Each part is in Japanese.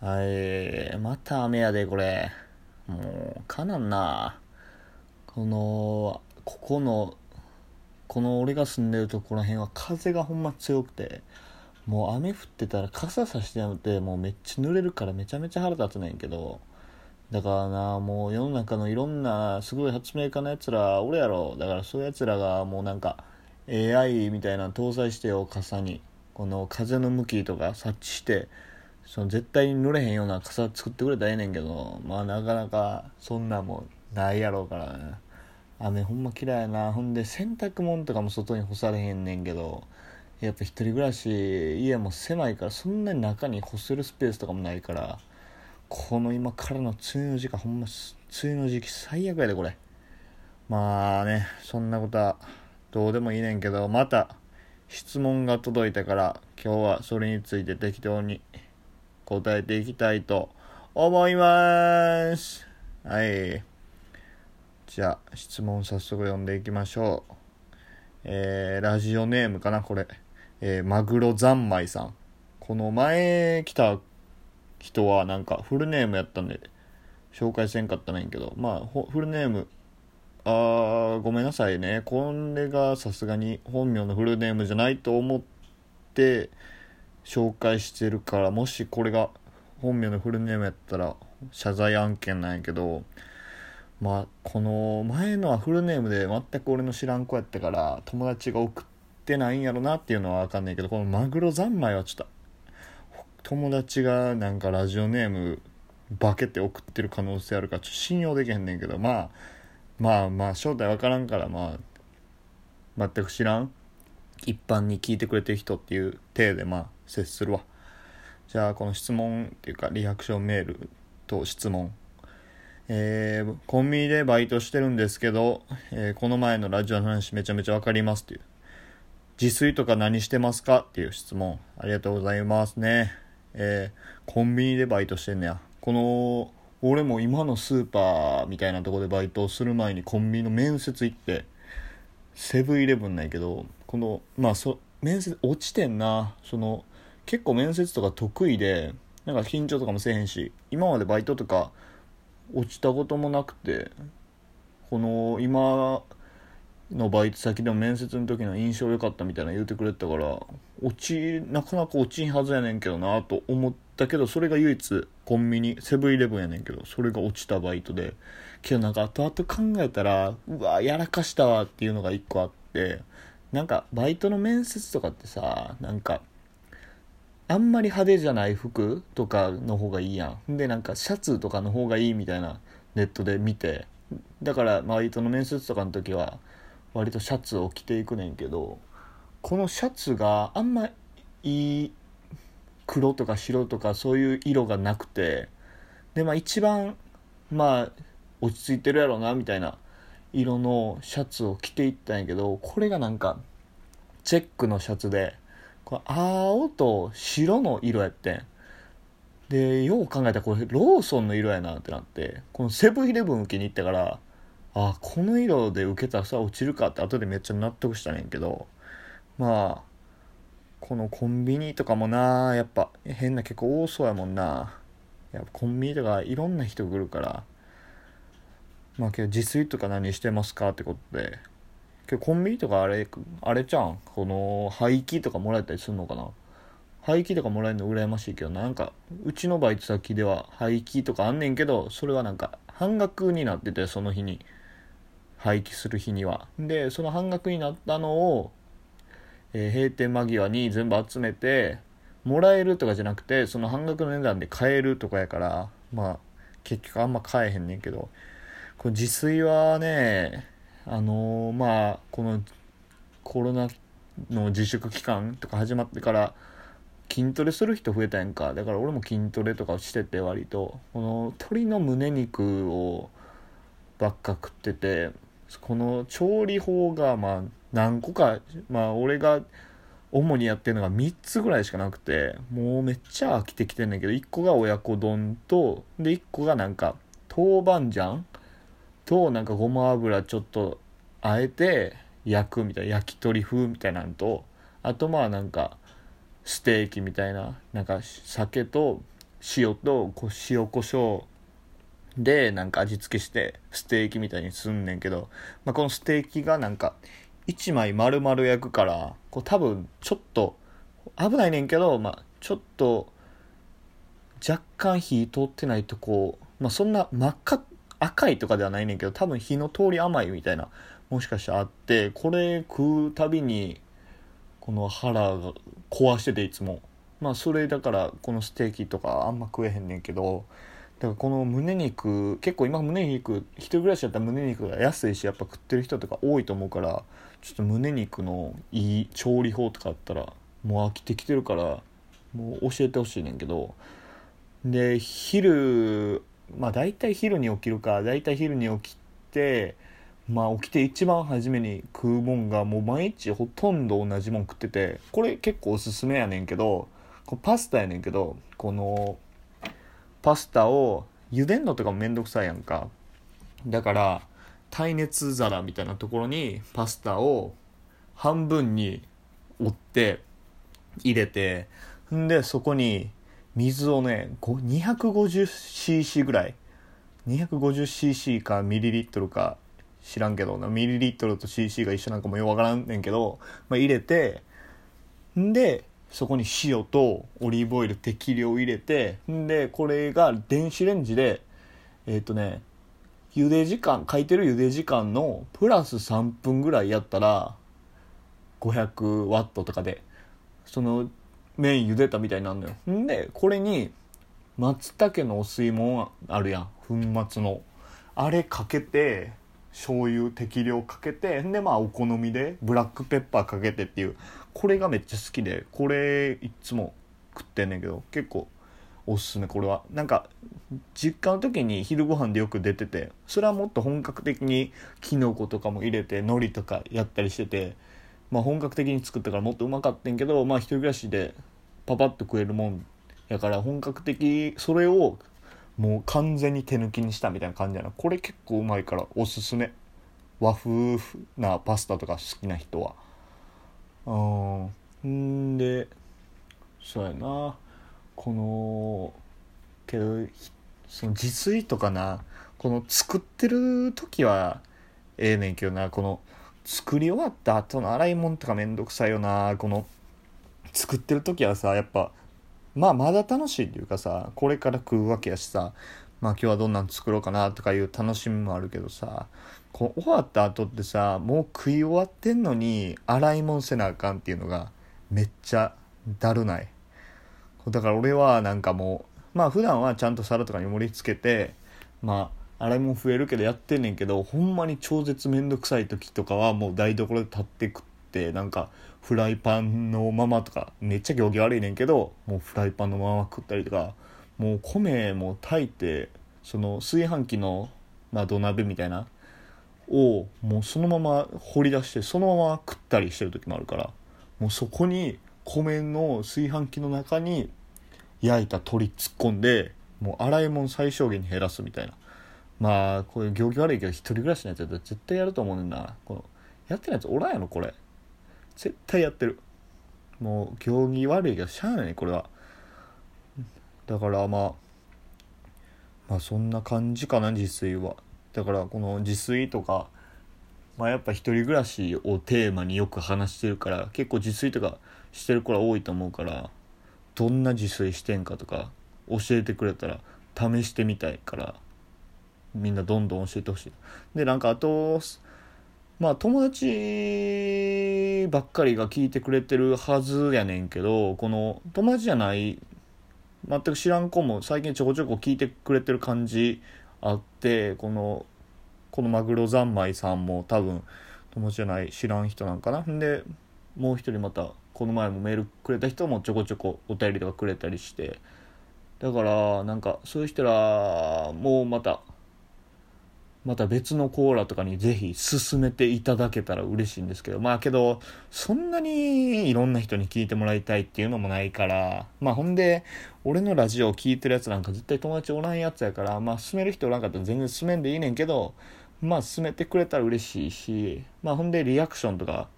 はい、また雨やで、これ。もう、かなんな。この、ここの、この俺が住んでるところら辺は風がほんま強くて、もう雨降ってたら傘さしてやめて、もうめっちゃ濡れるからめちゃめちゃ腹立つねんけど、だからな、もう世の中のいろんなすごい発明家のやつら、俺やろ。だからそういうやつらがもうなんか AI みたいなの搭載してよ、傘に。この風の向きとか察知して、その絶対に濡れへんような傘作ってくれたらええねんけど、まあなかなかそんなんもないやろうからね。雨ほんま嫌いやな。ほんで洗濯物とかも外に干されへんねんけど、やっぱ一人暮らし、家も狭いからそんなに中に干せるスペースとかもないから、この今からの梅雨の時期ほんま梅雨の時期最悪やでこれまあねそんなことはどうでもいいねんけどまた質問が届いたから今日はそれについて適当に答えていきたいと思います。はい。じゃあ質問早速読んでいきましょう。えー、ラジオネームかなこれ。えー、マグロ三昧さん。この前来た人はなんかフルネームやったんで紹介せんかったないんけど。まあフルネーム。あーごめんなさいね。これがさすがに本名のフルネームじゃないと思って紹介してるからもしこれが本名のフルネームやったら謝罪案件なんやけどまあこの前のはフルネームで全く俺の知らん子やったから友達が送ってないんやろなっていうのは分かんないけどこのマグロ三昧はちょっと友達がなんかラジオネーム化けて送ってる可能性あるからちょっと信用できへんねんけどまあまあまあ正体わからんからまあ全く知らん。一般に聞いてくれてる人っていう体でまあ接するわ。じゃあこの質問っていうかリアクションメールと質問。えー、コンビニでバイトしてるんですけど、えーこの前のラジオの話めちゃめちゃわかりますっていう。自炊とか何してますかっていう質問。ありがとうございますね。えーコンビニでバイトしてんねや。この俺も今のスーパーみたいなとこでバイトする前にコンビニの面接行ってセブンイレブンなんやけどこのまあそ面接落ちてんな。その結構面接とか得意でなんか緊張とかもせえへんし今までバイトとか落ちたこともなくてこの今のバイト先でも面接の時の印象良かったみたいな言うてくれてたから落ちなかなか落ちんはずやねんけどなと思ったけどそれが唯一コンビニセブンイレブンやねんけどそれが落ちたバイトでけどなんか後々考えたらうわやらかしたわっていうのが一個あってなんかバイトの面接とかってさなんかあんまり派手じゃない服とかの方がいいやん。でなんかシャツとかの方がいいみたいなネットで見て。だからバイトの面接とかの時は割とシャツを着ていくねんけどこのシャツがあんまいい黒とか白とかそういう色がなくてでまあ一番まあ落ち着いてるやろうなみたいな色のシャツを着ていったんやけどこれがなんかチェックのシャツでこれ青と白の色やってん。でよう考えたらこれローソンの色やなってなってこのセブンイレブン受けに行ったからあこの色で受けたらさ落ちるかって後でめっちゃ納得したねんけどまあこのコンビニとかもなやっぱ変な結構多そうやもんな。やっぱコンビニとかいろんな人来るからまあけど自炊とか何してますかってことでけどコンビニとかあれあれじゃん？この廃棄とかもらえたりするのかな？廃棄とかもらえるの羨ましいけどなんかうちのバイト先では廃棄とかあんねんけどそれはなんか半額になっててその日に。廃棄する日には。でその半額になったのを、えー閉店間際に全部集めてもらえるとかじゃなくてその半額の値段で買えるとかやからまあ結局あんま買えへんねんけど。これ自炊はねあのーまあこのコロナの自粛期間とか始まってから筋トレする人増えたやんか。だから俺も筋トレとかしてて割と。この鶏の胸肉をばっか食っててこの調理法がまあ何個かまあ俺が主にやってるのが3つぐらいしかなくてもうめっちゃ飽きてきてんねんけど1個が親子丼とで1個がなんか豆板醤となんかごま油ちょっとあえて焼くみたいな焼き鳥風みたいなのとあとまあなんかステーキみたいななんか酒と塩と塩コショウでなんか味付けしてステーキみたいにすんねんけど、まあ、このステーキがなんか1枚丸々焼くからこう多分ちょっと危ないねんけど、まあ、ちょっと若干火通ってないとこう、まあ、そんな真っ赤っ赤いとかではないねんけど多分火の通り甘いみたいなもしかしたらあってこれ食うたびにこの腹が壊してていつも。まあそれだからこのステーキとかあんま食えへんねんけどだからこの胸肉結構今胸肉一人暮らしだったら胸肉が安いしやっぱ食ってる人とか多いと思うからちょっと胸肉のいい調理法とかあったらもう飽きてきてるからもう教えてほしいねんけど。で昼まあ大体昼に起きるか大体昼に起きてまあ起きて一番初めに食うもんがもう毎日ほとんど同じもん食っててこれ結構おすすめやねんけどパスタやねんけどこのパスタを茹でんのとかもめんどくさいやんか。だから耐熱皿みたいなところにパスタを半分に折って入れてんでそこに水をね 250cc ぐらい。250cc かミリリットルか知らんけど。なミリリットルと cc が一緒なんかもよくわからんねんけど、まあ、入れてんでそこに塩とオリーブオイル適量入れてんでこれが電子レンジでえっ、ー、とね茹で時間書いてる茹で時間のプラス3分ぐらいやったら500ワットとかでその麺茹でたみたいになるのよ。んでこれに松茸のお吸い物あるやん。粉末の。あれかけて醤油適量かけてでまあお好みでブラックペッパーかけてっていう。これがめっちゃ好きでこれいっつも食ってんねんけど結構おすすめ。これはなんか実家の時に昼ご飯でよく出ててそれはもっと本格的にきのことかも入れて海苔とかやったりしててまあ本格的に作ったからもっとうまかったんけどまあ一人暮らしでパパッと食えるもんやから本格的それをもう完全に手抜きにしたみたいな感じやな。これ結構うまいからおすすめ。和風なパスタとか好きな人は。うん。でそうやな。このけどその自炊とかな。この作ってる時はええねんけどな。この作り終わった後の洗い物とかめんどくさいよなこの作ってる時はさやっぱまあまだ楽しいっていうかさこれから食うわけやしさまあ今日はどんなん作ろうかなとかいう楽しみもあるけどさこう終わった後ってさもう食い終わってんのに洗い物せなあかんっていうのがめっちゃだるない。だから俺はなんかもうまあ普段はちゃんと皿とかに盛り付けてまあ洗い物増えるけどやってんねんけどほんまに超絶めんどくさい時とかはもう台所で立って食ってなんかフライパンのままとかめっちゃ行儀悪いねんけどもうフライパンのまま食ったりとかもう米も炊いてその炊飯器の、まあ、土鍋みたいなをもうそのまま掘り出してそのまま食ったりしてる時もあるからもうそこに米の炊飯器の中に焼いた鶏突っ込んでもう洗い物最小限に減らすみたいな。まあこういう行儀悪いけど一人暮らしのやつやったら絶対やると思うねんな。このやってるやつおらんやろこれ。絶対やってる。もう行儀悪いけどしゃあないねこれは。だからまあまあそんな感じかな自炊は。だからこの自炊とかまあやっぱ一人暮らしをテーマによく話してるから結構自炊とかしてる子ら多いと思うからどんな自炊してんかとか教えてくれたら試してみたいから。みんなどんどん教えてほしい。でなんかあとまあ友達ばっかりが聞いてくれてるはずやねんけどこの友達じゃない全く知らん子も最近ちょこちょこ聞いてくれてる感じあってこのこのマグロ三昧さんも多分友達じゃない知らん人なんかな。んでもう一人またこの前もメールくれた人もちょこちょこお便りとかくれたりして。だからなんかそういう人らもうまたまた別のコーラとかにぜひ進めていただけたら嬉しいんですけど。まあけどそんなにいろんな人に聞いてもらいたいっていうのもないから。まあほんで俺のラジオを聞いてるやつなんか絶対友達おらんやつやから。まあ進める人おらんかったら全然進めんでいいねんけど。まあ進めてくれたら嬉しいし。まあほんでリアクションとか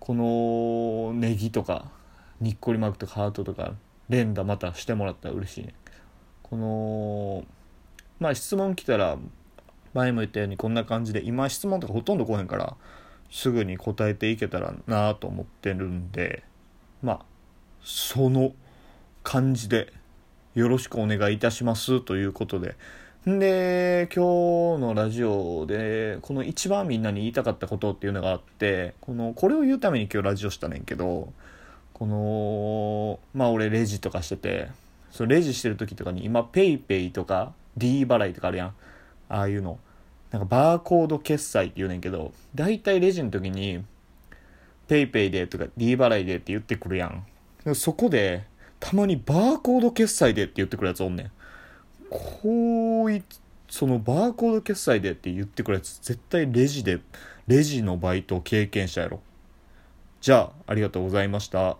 このネギとかにっこりマークとかハートとか連打またしてもらったら嬉しいねこのまあ質問来たら前も言ったようにこんな感じで今質問とかほとんど来へんからすぐに答えていけたらなと思ってるんでまあその感じでよろしくお願いいたしますということで。んで今日のラジオでこの一番みんなに言いたかったことっていうのがあってこのこれを言うために今日ラジオしたねんけどこのまあ俺レジとかしててそのレジしてる時とかに今 PayPay とか D 払いとかあるやん。ああいうの。なんかバーコード決済って言うねんけど大体レジの時に PayPay でとか D 払いでって言ってくるやん。そこでたまにバーコード決済でって言ってくるやつおんねん。こういそのバーコード決済でって言ってくるやつ絶対レジでレジのバイト経験したやろ。じゃあありがとうございました。